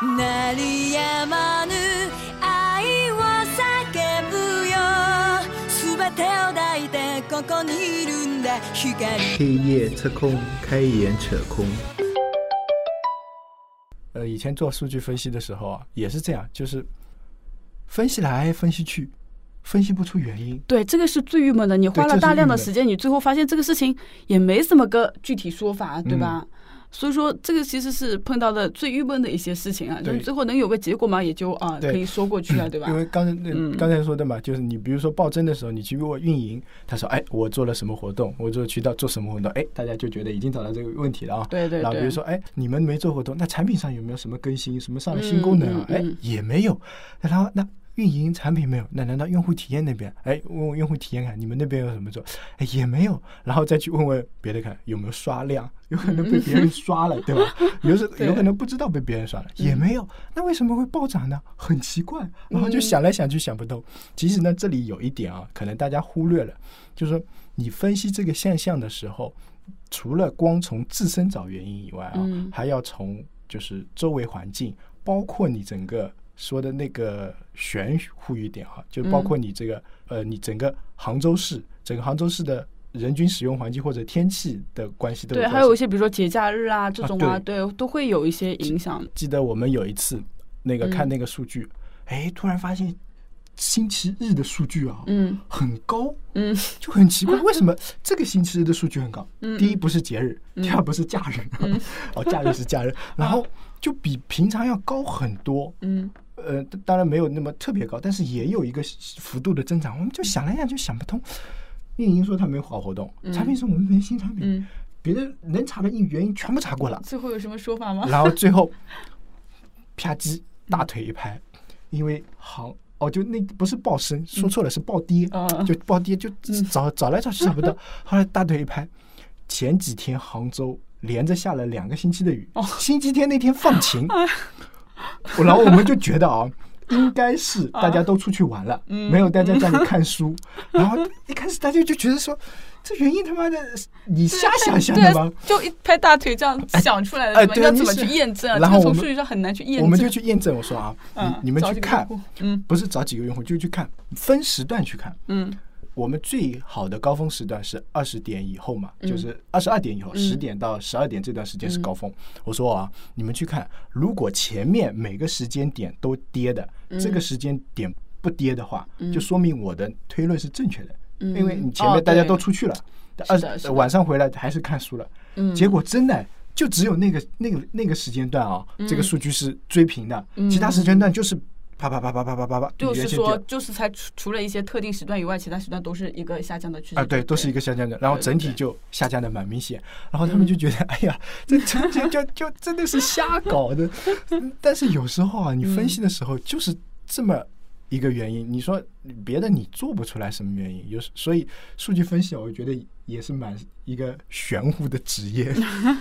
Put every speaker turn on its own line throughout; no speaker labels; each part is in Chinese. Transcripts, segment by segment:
鳴りやまぬ愛を叫ぶよ全てを抱いてここにいるんだ光
黑夜测空，开眼扯空。
呃，以前做数据分析的时候啊，也是这样，就是分析来分析去，分析不出原因。
对，这个是最郁闷的。你花
对这是
了大量的
郁闷
时间，你最后发现这个事情也没怎么个具体说法，对
嗯
吧？ 所以说，这个其实是碰到的最郁闷的一些事情啊。就是最后能有个结果嘛，也就啊可以说过去了，对吧
因？为刚才那
嗯
刚才说的嘛，就是你比如说报真的时候，你去问运营，他说，哎，我做了什么活动，我做渠道做什么活动，哎，大家就觉得已经找到这个问题了啊。
对对对。
然后比如说，哎，你们没做活动，那产品上有没有什么更新，什么上了新功能啊？哎、也没有。然后那运营产品没有，那难道用户体验那边？哎，问问用户体验看，你们那边有什么做？哎，也没有。然后再去问问别的看有没有刷量，有可能被别人刷了，对吧？有时 有可能不知道被别人刷了，也没有。那为什么会暴涨呢？很奇怪。然后就想来想去想不通。其实呢，这里有一点啊，可能大家忽略了，就是说你分析这个现象的时候，除了光从自身找原因以外啊，
嗯
还要从就是周围环境，包括你整个说的那个玄乎一点哈，就包括你这个、呃，你整个杭州市，整个杭州市的人均使用环境或者天气的关系都
对，还有一些比如说节假日啊这种啊，
啊
对，都会有一些影响。
记得我们有一次那个
嗯。
看那个数据，哎、突然发现星期日的数据啊，
嗯。
很高，
嗯。
就很奇怪，为什么 这个星期日的数据很高？
嗯。
第一不是节日，第二不是假日，
嗯。
哦，假日是假日，然后就比平常要高很多。
嗯
呃，当然没有那么特别高，但是也有一个幅度的增长。我们就想来想就想不通。运营说他没有好活动，
嗯。
产品说我们没新产品，
嗯，
别的能查的原因全部查过了，
最后有什么说法吗？
然后最后啪叽大腿一拍，因为行哦，就那不是暴升，说错了是暴跌，
嗯
就暴跌，就找找来找去找不到，后来大腿一拍，前几天杭州连着下了两个星期的雨，
哦。
星期天那天放晴，然后我们就觉得啊。应该是大家都出去玩了，
嗯
没有待在家里看书。然后一开始大家就觉得说，这原因他妈的你瞎想象的吗？
就一拍大腿这样想出来的，
哎
对吧？要怎么去验证啊？
然后
从数据上很难去验证。
我们就去验证，我说啊，
嗯
你你们去看不是找几个用户，就去看，分时段去看。
嗯
我们最好的高峰时段是二十点以后嘛，
嗯。
就是二十二点以后，
嗯。
十点到十二点这段时间是
嗯
高峰。我说啊，你们去看，如果前面每个时间点都跌的，
嗯。
这个时间点不跌的话，
嗯。
就说明我的推论是正确的，
嗯。
因为你前
哦
面大家都出去了，
是的是的。
晚上回来还是看书了，
嗯，
结果真的就只有那个那个那个时间段啊，这个数据是追平的，
嗯。
其他时间段就是啪啪啪啪啪啪啪啪，
就是说就是才除除了一些特定时段以外，其他时段都是一个下降的趋势。
啊，对，都是一个下降的，然后整体就下降的蛮明显，然后他们就觉得，哎呀，这这这就就真的是瞎搞的。但是有时候啊，你分析的时候就是这么一个原因，你说别的你做不出来什么原因，有时所以数据分析啊，我觉得也是蛮一个玄乎的职业。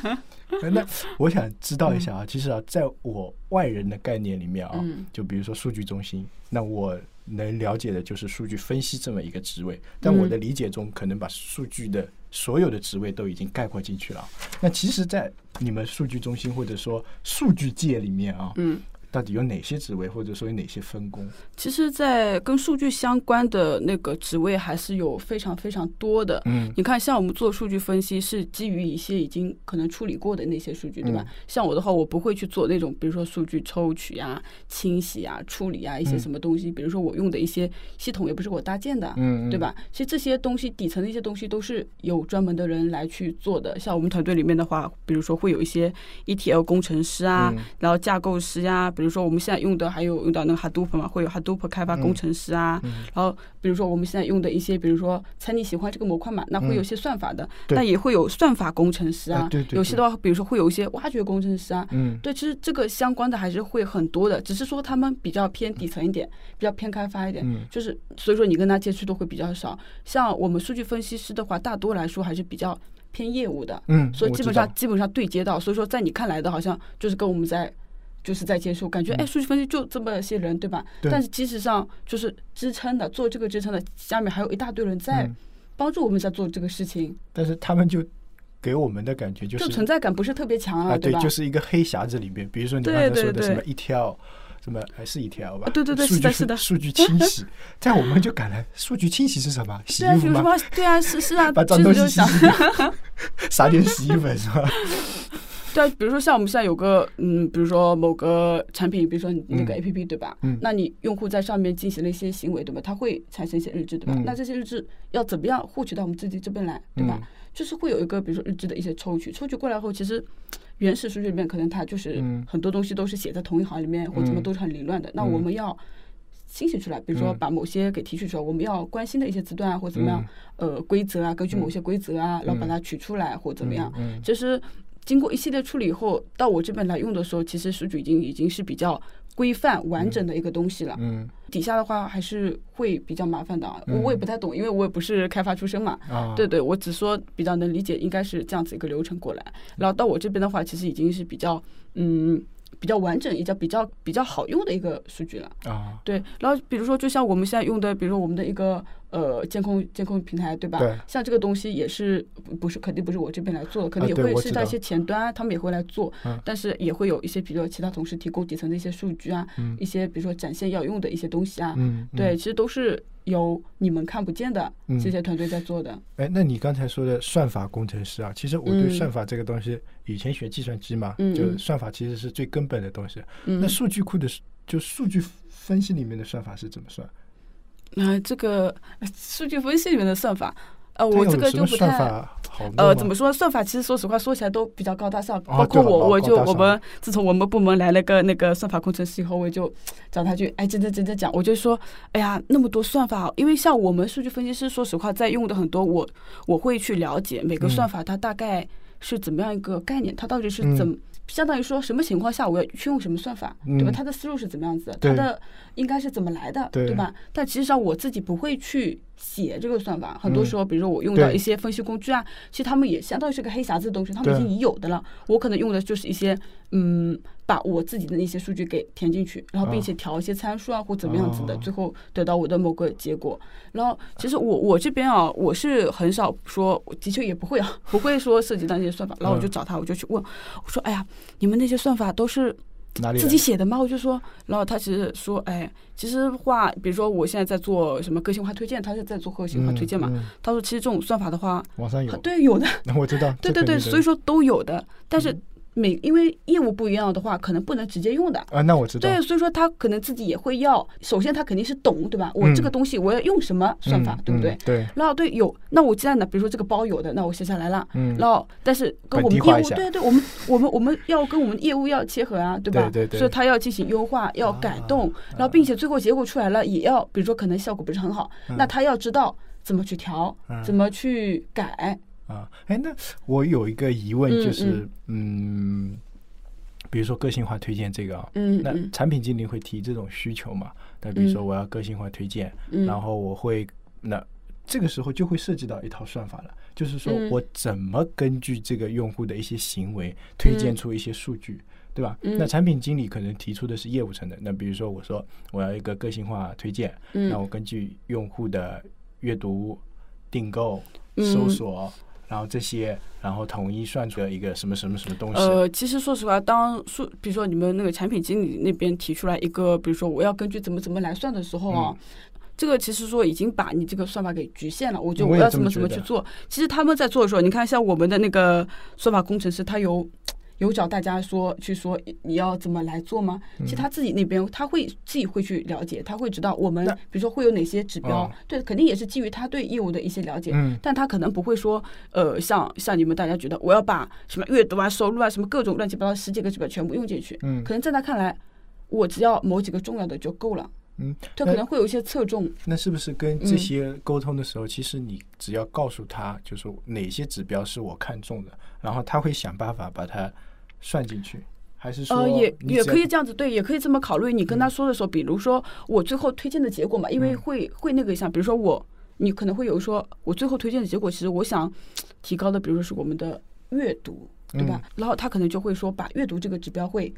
那我想知道一下啊，其实啊，在我外人的概念里面啊
嗯，
就比如说数据中心，那我能了解的就是数据分析这么一个职位，但我的理解中可能把数据的所有的职位都已经概括进去了。那其实，在你们数据中心或者说数据界里面啊，
嗯，
到底有哪些职位，或者说有哪些分工？
其实，在跟数据相关的那个职位还是有非常非常多的。
嗯
你看，像我们做数据分析是基于一些已经可能处理过的那些数据，对吧？
嗯
像我的话，我不会去做那种，比如说数据抽取啊、清洗啊、处理啊一些
嗯
什么东西。比如说我用的一些系统也不是我搭建的，
嗯，
对吧？其实这些东西底层的一些东西都是有专门的人来去做的。像我们团队里面的话，比如说会有一些 ETL 工程师啊，
嗯
然后架构师呀、比如说我们现在用的还有用到那个 Hadoop 嘛，会有 Hadoop 开发工程师啊，
嗯。
然后比如说我们现在用的一些，比如说猜你喜欢这个模块嘛，那会有一些算法的，
嗯
但也会有算法工程师啊，
啊对对
有些的话，比如说会有一些挖掘工程师啊，
嗯。
对，其实这个相关的还是会很多的，只是说他们比较偏底层一点，比较偏开发一点，
嗯。
就是所以说你跟他接触都会比较少。像我们数据分析师的话，大多来说还是比较偏业务的，
嗯，
所以基本上基本上对接到，所以说在你看来的好像就是跟我们在。就是在接受，感觉哎，数据分析就这么些人，对吧？但是其实上就是支撑的，做这个支撑的下面还有一大堆人在
嗯
帮助我们在做这个事情。
但是他们就给我们的感觉就
就是存在感不是特别强
啊，对，
吧？
就是一个黑匣子里面，比如说你刚才说的什么
对
一条。什么还是一条吧？
啊对对对是的是的
数据清洗，在我们就感来，数据清洗是什么？洗衣服吗？
对啊，是是啊，
把脏东西洗洗，撒点洗衣粉是吧？
对啊，比如说像我们现在有个嗯，比如说某个产品，比如说你那个
嗯
A P P 对吧？
嗯
那你用户在上面进行了一些行为对吧？它会产生一些日志对吧？
嗯
那这些日志要怎么样获取到我们自己这边来对吧？
嗯
就是会有一个比如说日志的一些抽取，抽取过来后，其实原始数据里面可能它就是
嗯
很多东西都是写在同一行里面，或者什么
嗯
都是很凌乱的。那我们要清洗出来，比如说
嗯
把某些给提取出来，我们要关心的一些字段啊，或者怎么样，呃，规则啊，根据某些规则啊，然后把它取出来或怎么样，
嗯嗯
就是经过一系列处理以后，到我这边来用的时候，其实数据已经已经是比较规范完整的一个东西了。
嗯
底下的话还是会比较麻烦的啊，我
嗯
我也不太懂，因为我也不是开发出身嘛。
啊，
对对，我只说比较能理解，应该是这样子一个流程过来。然后到我这边的话，其实已经是比较嗯比较完整，也叫比较比较好用的一个数据了。
啊，
对，然后比如说，就像我们现在用的，比如说我们的一个呃监控监控平台，对吧？
对
像这个东西也是不不是肯定不是我这边来做的，可能
啊
也会是在一些前端啊，他们也会来做，
嗯
但是也会有一些比如说其他同事提供底层的一些数据啊，
嗯
一些比如说展现要用的一些东西啊，
嗯，
对，
嗯。
其实都是由你们看不见的
嗯
这些团队在做的。
哎，那你刚才说的算法工程师啊，其实我对
嗯
算法这个东西，以前学计算机嘛，就算法其实是最根本的东西。
嗯，
那数据库的就数据分析里面的算法是怎么算？
那、这个呃数据分析里面的算法，呃，我这个就不太。呃，怎么说？算法其实说实话，说起来都比较高大上。
啊
包括我，我就我们自从我们部门来了个那个算法工程师以后，我就找他去，哎，真的真的讲，我就说，哎呀，那么多算法，因为像我们数据分析师，说实话，在用的很多，我我会去了解每个
嗯
算法它大概是怎么样一个概念，它到底是
嗯
怎么。相当于说什么情况下我要去用什么算法，对吧？
嗯
它的思路是怎么样子的？
对
它的应该是怎么来的，
对
对吧？但其实上我自己不会去写这个算法，很多
嗯
时候，比如说我用到一些分析工具啊，其实他们也相当于是个黑匣子的东西，他们已经已有的了。我可能用的就是一些嗯，把我自己的那些数据给填进去，然后并且调一些参数啊或怎么样子的，
哦
最后得到我的某个结果。然后其实我我这边啊，我是很少说，我的确也不会啊，不会说涉及到那些算法。然后我就
嗯
找他，我就去问，我说，哎呀，你们那些算法都是
哪里
自己写的吗？我就说，然后他其实说，哎，其实话，比如说我现在在做什么个性化推荐，他是在做个性化推荐嘛。
嗯嗯
他说，其实这种算法的话，
网上有，
对，有的，
我知道，
对对对，所以说都有的，但是每因为业务不一样的话，可能不能直接用的。
啊，那我知道，
对，所以说他可能自己也会要，首先他肯定是懂，对吧？我这个
嗯
东西我要用什么算法，
嗯
对不对
嗯？对，
然后对有，那我既然呢，比如说这个包有的，那我写下来了，
嗯
然后但是跟我们业务，对对，我们我们我们要跟我们业务要切合啊，对吧？
对对对
所以他要进行优化，要改动，然后并且最后结果出来了，也要比如说可能效果不是很好，那他要知道怎么去调，
嗯
怎么去改，
啊，哎，那我有一个疑问，
嗯
就是，嗯，比如说个性化推荐这个啊，那
嗯那
产品经理会提这种需求嘛？那比如说
嗯
我要个性化推荐，
嗯，
然后我会那这个时候就会涉及到一套算法了，就是说
嗯
我怎么根据这个用户的一些行为推荐
嗯
出一些数据。对吧？
嗯
那产品经理可能提出的是业务层的。那比如说，我说我要一个个性化推荐，
嗯
那我根据用户的阅读、订购、
嗯
搜索，然后这些，然后统一算出了一个什么什么什么东西。
呃，其实说实话，当数，比如说你们那个产品经理那边提出来一个，比如说我要根据怎么怎么来算的时候啊，这个其实说已经把你这个算法给局限了。我觉得
我
要怎么怎么去做。其实他们在做的时候，你看像我们的那个算法工程师，他有。有找大家说去说你要怎么来做吗？其实他自己那边他会自己会去了解，他会知道我们比如说会有哪些指标
哦，
对，肯定也是基于他对业务的一些了解。
嗯
但他可能不会说，呃，像像你们大家觉得我要把什么阅读啊、收入啊、什么各种乱七八糟十几个指标全部用进去，
嗯
可能在他看来，我只要某几个重要的就够了。
嗯，
他可能会有一些侧重，
那是不是跟这
嗯
些沟通的时候，其实你只要告诉他，就是哪些指标是我看中的，然后他会想办法把它算进去，还是说
呃，也也可以这样子对，也可以这么考虑。你跟他说的时候，比如说我最后推荐的结果嘛，因为
嗯
会会那个一下，比如说我，你可能会有说，我最后推荐的结果，其实我想提高的，比如说是我们的阅读，对吧？
嗯
然后他可能就会说，把阅读这个指标会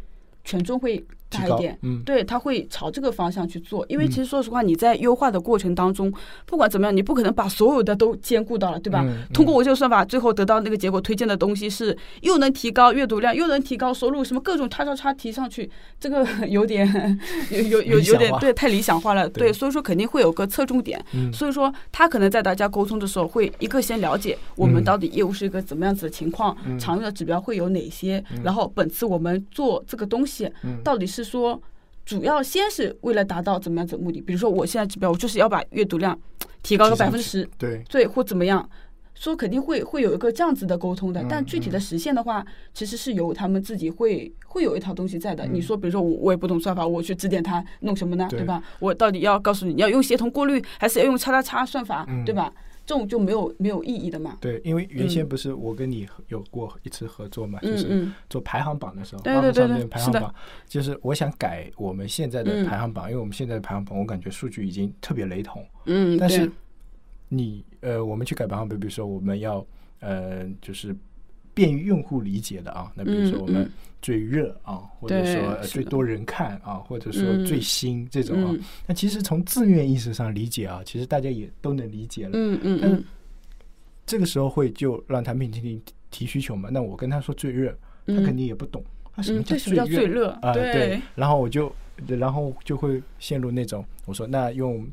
权重会大一点，
嗯
对，他会朝这个方向去做。因为其实说实话，你在优化的过程当中，不管怎么样，你不可能把所有的都兼顾到了，对吧？
嗯
通过我这个算法，最后得到那个结果，推荐的东西是又能提高阅读量，又能提高收入，什么各种叉叉叉提上去，这个 有点有有有点对，太理想化了。
对
对，所以说肯定会有个侧重点。
嗯
所以说他可能在大家沟通的时候，会一个先了解我们
嗯
到底业务是一个怎么样子的情况，
嗯
常用的指标会有哪些，然后本次我们做这个东西，
嗯
到底是说。主要先是为了达到怎么样子的目的，比如说我现在指标，我就是要把阅读量提高个百分之十，
对，
对，或怎么样，说肯定会会有一个这样子的沟通的，
嗯
但具体的实现的话，其实是由他们自己会会有一套东西在的。
嗯
你说，比如说我我也不懂算法，我去指点他弄什么呢，
对
对吧？我到底要告诉你，你要用协同过滤，还是要用叉叉叉算法，
嗯
对吧？这种就没有没有意义的嘛。
对，因为原先
嗯。
不是我跟你有过一次合作嘛，就是做排行榜的时候，
对
排行榜，就是我想改我们现在的
嗯。
排行榜，因为我们现在的排行榜，我感觉数据已经特别雷同。
嗯，
但是你呃，我们去改排行榜，比如说我们要呃，就是便于用户理解的啊，那比如说我们最热啊，或者说最多人看啊，或者说
嗯
最新这种啊
嗯，
那其实从字面意思上理解啊，其实大家也都能理解了。
嗯嗯
但是
嗯
这个时候会就让产品经理提需求嘛？那我跟他说最热，他
嗯
肯定也不懂，啊什么
嗯，
叫
什么叫最热？
啊？
对
对，然后我就然后就会陷入那种，我说那用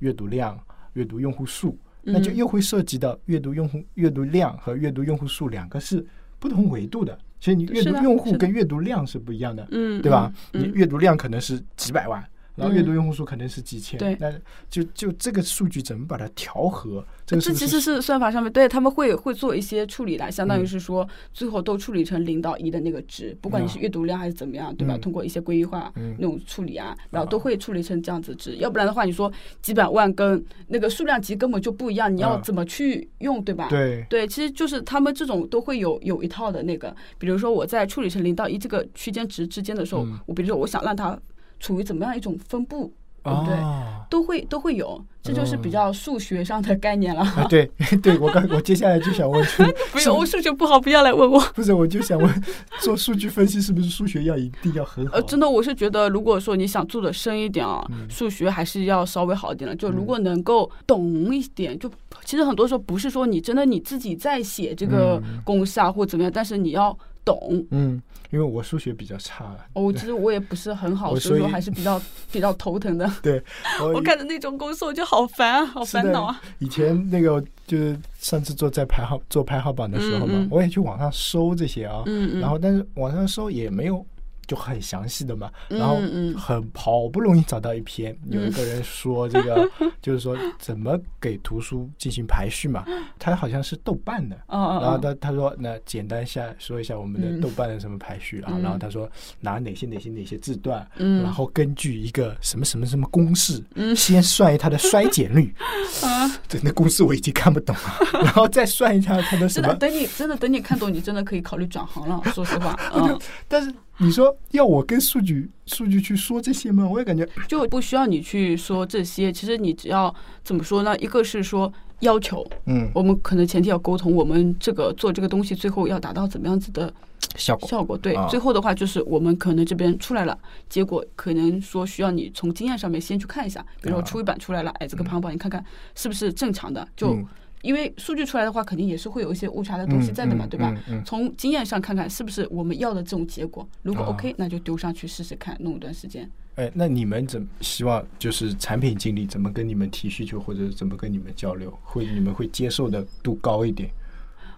阅读量、阅读用户数，那就
嗯
又会涉及到阅读用户阅读量和阅读用户数两个是不同维度的，所以你阅读用户跟阅读量是不一样的，
嗯，
对吧？
嗯
你阅读量可能是几百万。然后阅读
嗯
用户数可能是几千，
对。
那就就这个数据怎么把它调和？这
其实是算法上面对他们会会做一些处理的，相当于
嗯。
是说最后都处理成零到一的那个值，不管你是阅读量还是怎么样，对吧？
嗯。
通过一些规律化
嗯。
那种处理啊，然后都会处理成这样子值，要不然的话，你说几百万跟那个数量级根本就不一样，你要
嗯。
怎么去用，对吧？
对，
对，其实就是他们这种都会有有一套的那个，比如说我在处理成零到一这个区间值之间的时候，
嗯。
我比如说我想让它处于怎么样一种分布，对不对？
啊，
都会都会有，这就是比
嗯
较数学上的概念了。
啊对 对，我刚我接下来就想问，就
不用我数学不好，不要来问我。
不是，我就想问，做数据分析是不是数学要一定要很好？
呃，真的，我是觉得，如果说你想做的深一点啊，
嗯
数学还是要稍微好一点的。就如果能够懂一点，就其实很多时候不是说你真的你自己在写这个
嗯
公式啊或怎么样，但是你要懂。
嗯，因为我数学比较差，
哦，其实我也不是很好，所以说还是比较 比较头疼的。
对，我
我看着那种公式，我就好烦啊，好烦恼啊。
以前那个就是上次做在排行做排行榜的时候嘛，
嗯嗯
我也去网上搜这些啊，然后但是网上搜也没有就很详细的嘛，
嗯
然后
嗯。
很好不容易找到一篇，有一个人说这个 就是说怎么给图书进行排序嘛，他好像是豆瓣的。然后
哦
他他说那简单下说一下我们的
嗯。
豆瓣的什么排序啊，
嗯。
然后他说拿哪些哪些哪些字段，
嗯。
然后根据一个什么什么什么公式，
嗯。
先算它的衰减率，
啊，
对那公式我已经看不懂了，然后再算一下它的什
真的，
么，
等你真的等你看懂，你真的可以考虑转行了。说实话，嗯，
但是 你说要我跟数据数据去说这些吗？我也感觉
就不需要你去说这些。其实你只要怎么说呢？一个是说要求，
嗯
我们可能前提要沟通，我们这个做这个东西最后要达到怎么样子的
效果
效果。对
啊，
最后的话就是我们可能这边出来了，结果可能说需要你从经验上面先去看一下，比如说
啊
出一版出来了，哎，这个排行榜你看看是不是正常的？就
嗯
因为数据出来的话，肯定也是会有一些误差的东西在的嘛，
嗯
对吧？
嗯嗯
从经验上看看是不是我们要的这种结果，如果
啊
OK，、那就丢上去试试看，弄一段时间。
哎，那你们怎么希望就是产品经理怎么跟你们提需求，或者怎么跟你们交流，会你们会接受的度高一点？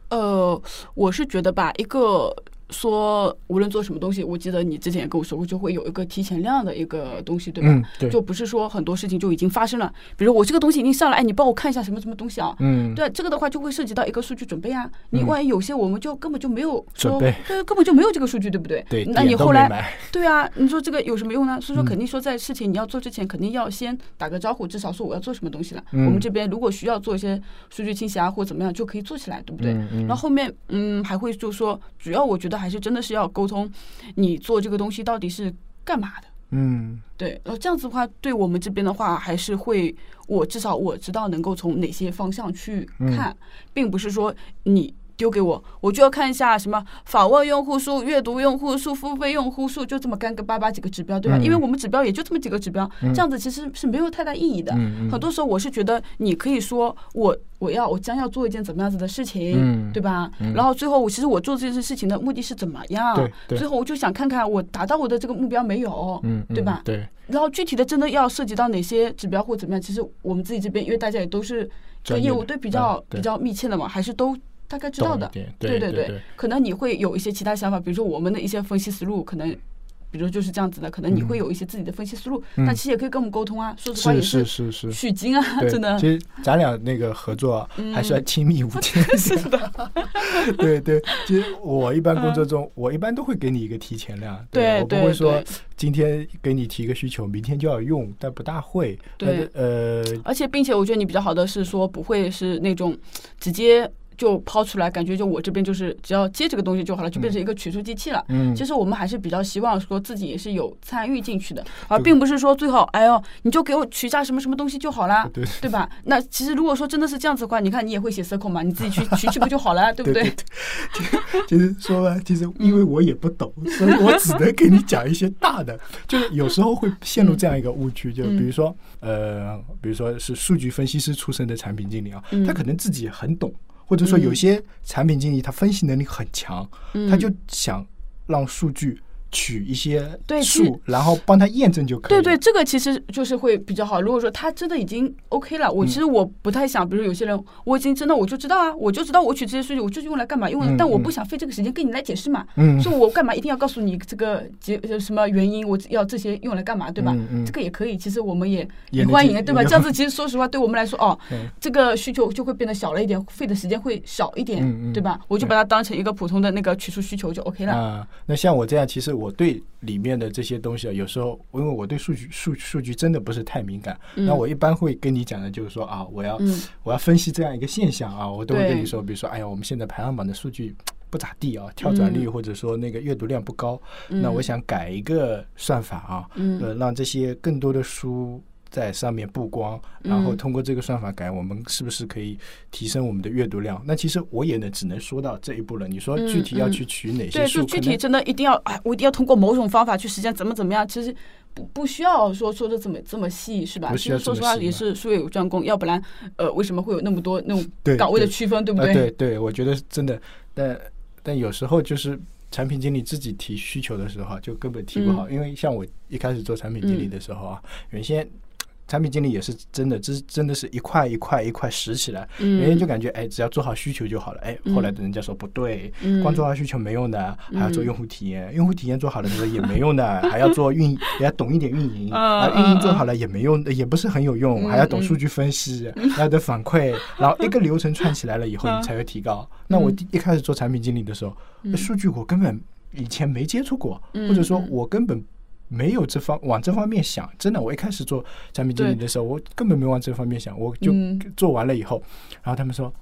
呃，我是觉得吧，一个说无论做什么东西，我记得你之前也跟我说过，就会有一个提前量的一个东西，对吧？
嗯，对，
就不是说很多事情就已经发生了，比如我这个东西已经上了，哎，你帮我看一下什么什么东西啊？
嗯，
对，这个的话就会涉及到一个数据准备啊。你
嗯
万一有些我们就根本就没有说，
准备
对，根本就没有这个数据，对不对？
对，
那你后来对啊，你说这个有什么用呢？所以说
嗯
肯定说在事情你要做之前，肯定要先打个招呼，至少说我要做什么东西了。
嗯
我们这边如果需要做一些数据清洗啊或怎么样，就可以做起来，对不对？
嗯嗯
然后后面嗯还会就说，主要我觉得还是真的是要沟通，你做这个东西到底是干嘛的。
嗯
对，然后这样子的话，对我们这边的话，还是会，我至少我知道能够从哪些方向去
嗯
看，并不是说你丢给我，我就要看一下什么访问用户数、阅读用户数、付费用户数，就这么干个巴巴几个指标，对吧？
嗯
因为我们指标也就这么几个指标，这样子其实是没有太大意义的。很多时候我是觉得你可以说我我要我将要做一件怎么样子的事情，
嗯
对吧？然后最后我其实我做这件事情的目的是怎么样？最后我就想看看我达到我的这个目标没有，对吧？
对，
然后具体的真的要涉及到哪些指标或怎么样，其实我们自己这边因为大家也都是
专业的
跟业务对比较、比较密切的嘛，还是都大概知道的对对
对对，
可能你会有一些其他想法，比如说我们的一些分析思路，可能。比如就是这样子的，可能你会有一些自己的分析思路，
嗯
那其实也可以跟我们沟通啊。说实话也
是是是是。
取经啊，真的。嗯
其实咱俩那个合作啊 还是要亲密无间。是的。对对，其实我一般工作中，我一般都会给你一个提前量，
嗯对
我不会说今天给你提一个需求，明天就要用，但不大会。
对，
呃，
而且，并且我觉得你比较好的是说，不会是那种直接就抛出来，感觉就我这边就是只要接这个东西就好了，就变成一个取出机器了。
嗯
其实我们还是比较希望说自己也是有参与进去的，而并不是说最后，哎呦，你就给我取一下什么什么东西就好啦，
对
对吧？那其实如果说真的是这样子的话，你看你也会写 circle 嘛，你自己去取取不就好了，对不
对 对 其实说吧，其实因为我也不懂，所以我只能给你讲一些大的。就是有时候会陷入这样一个误区，就比如说，呃，比如说是数据分析师出身的产品经理啊，
嗯
他可能自己很懂，或者说有些产品经理他分析能力很强，他就想让数据。取一些
对
数，然后帮他验证就可以。
对对，这个其实就是会比较好。如果说他真的已经 OK 了，我其实我不太想，比如有些人我已经真的我就知道啊，我就知道我取这些数据我就是用来干嘛用的，
嗯
但我
嗯
不想费这个时间跟你来解释嘛。
嗯
说我干嘛一定要告诉你这个结呃什么原因，我要这些用来干嘛，对吧？
嗯嗯
这个也可以，其实我们也
也
欢迎，对吧？这样子其实说实话，对我们来说，哦
嗯，
这个需求就会变得小了一点，费的时间会少一点，对吧？我就把它当成一个普通的那个取数需求就 OK 了。
啊，那像我这样，其实我对里面的这些东西啊，有时候因为我对数据数数据真的不是太敏感，那我一般会跟你讲的就是说啊，我要、
嗯。
我要分析这样一个现象啊，我都会跟你说，比如说，哎呀，我们现在排行榜的数据。不咋地啊，跳转率
嗯。
或者说那个阅读量不高，
嗯。
那我想改一个算法啊，
嗯。
呃，让这些更多的书在上面曝光，然后
嗯
通过这个算法改，我们是不是可以提升我们的阅读量？那其实我也能只能说到这一步了。你说具体要去取哪些
对，
数，
就具体真的一定要哎，我一定要通过某种方法去实现怎么怎么样，其实不不需要说说的这么这么细，是吧？其实说实话也是术业有专攻，要不然呃为什么会有那么多那种
对
岗位的区分，对不
啊，
对？
对对，我觉得真的，但但有时候就是产品经理自己提需求的时候啊，就根本提不好，因为像我一开始做产品经理的时候啊，原先。产品经理也是真的，这真的是一块一块一块拾起来，
嗯。
原先就感觉哎，只要做好需求就好了，哎，后来的人家说不对，
嗯。
光做好需求没用的，还要做用户体验，用户体验做好了之后也没用的，还要做运，也要懂一点运营，
嗯
啊，运营做好了也没用，也不是很有用，
嗯
还要懂数据分析，还要懂反馈，然后一个流程串起来了以后，
嗯。
你才会提高。那我一开始做产品经理的时候，数据我根本以前没接触过，
嗯
或者说我根本。没有这方往这方面想，真的，我一开始做产品经理的时候，我根本没往这方面想，我就
嗯
做完了以后，然后他们说，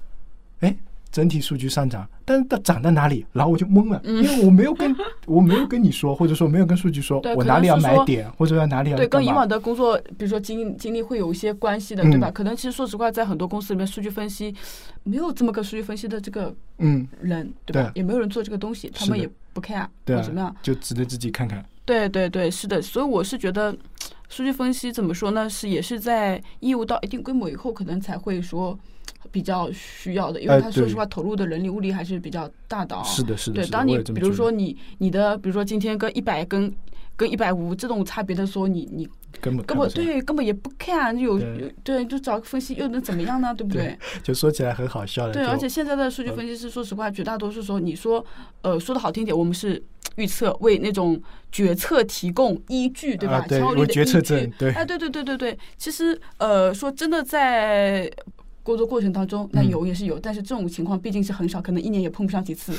哎，整体数据上涨，但是它涨在哪里？然后我就懵了，因为我没有跟我没有跟你说，或者说没有跟数据说我哪里要买点，或者要哪里要
对，跟以往的工作，比如说经经历会有一些关系的，
嗯
对吧？可能其实说实话，在很多公司里面，数据分析没有这么个数据分析的这个
嗯，
人，对吧？
对
也没有人做这个东西，他们也不 care
对
或怎么样
啊。，就只能自己看看。
对对对，是的，所以我是觉得，数据分析怎么说呢？是也是在业务到一定规模以后，可能才会说比较需要的，因为他说实话，投入的人力物力还是比较大的啊。
是的，是的，
对，当你比如说你你的，比如说今天跟一百跟跟一百五这种差别的时候，你你
根本
根本对根本也不 care，有
对
对，就找个分析又能怎么样呢？对不对？
就说起来很好笑的。
对，而且现在的数据分析师，说实话，绝大多数时候，你说，呃，说的好听点，我们是预测，为那种决策提供依据，对吧？
啊对
超力的
为决策
依据
证对
哎，对对对对对。其实，呃，说真的，在工作过程当中，那
嗯
有也是有，但是这种情况毕竟是很少，可能一年也碰不上几次，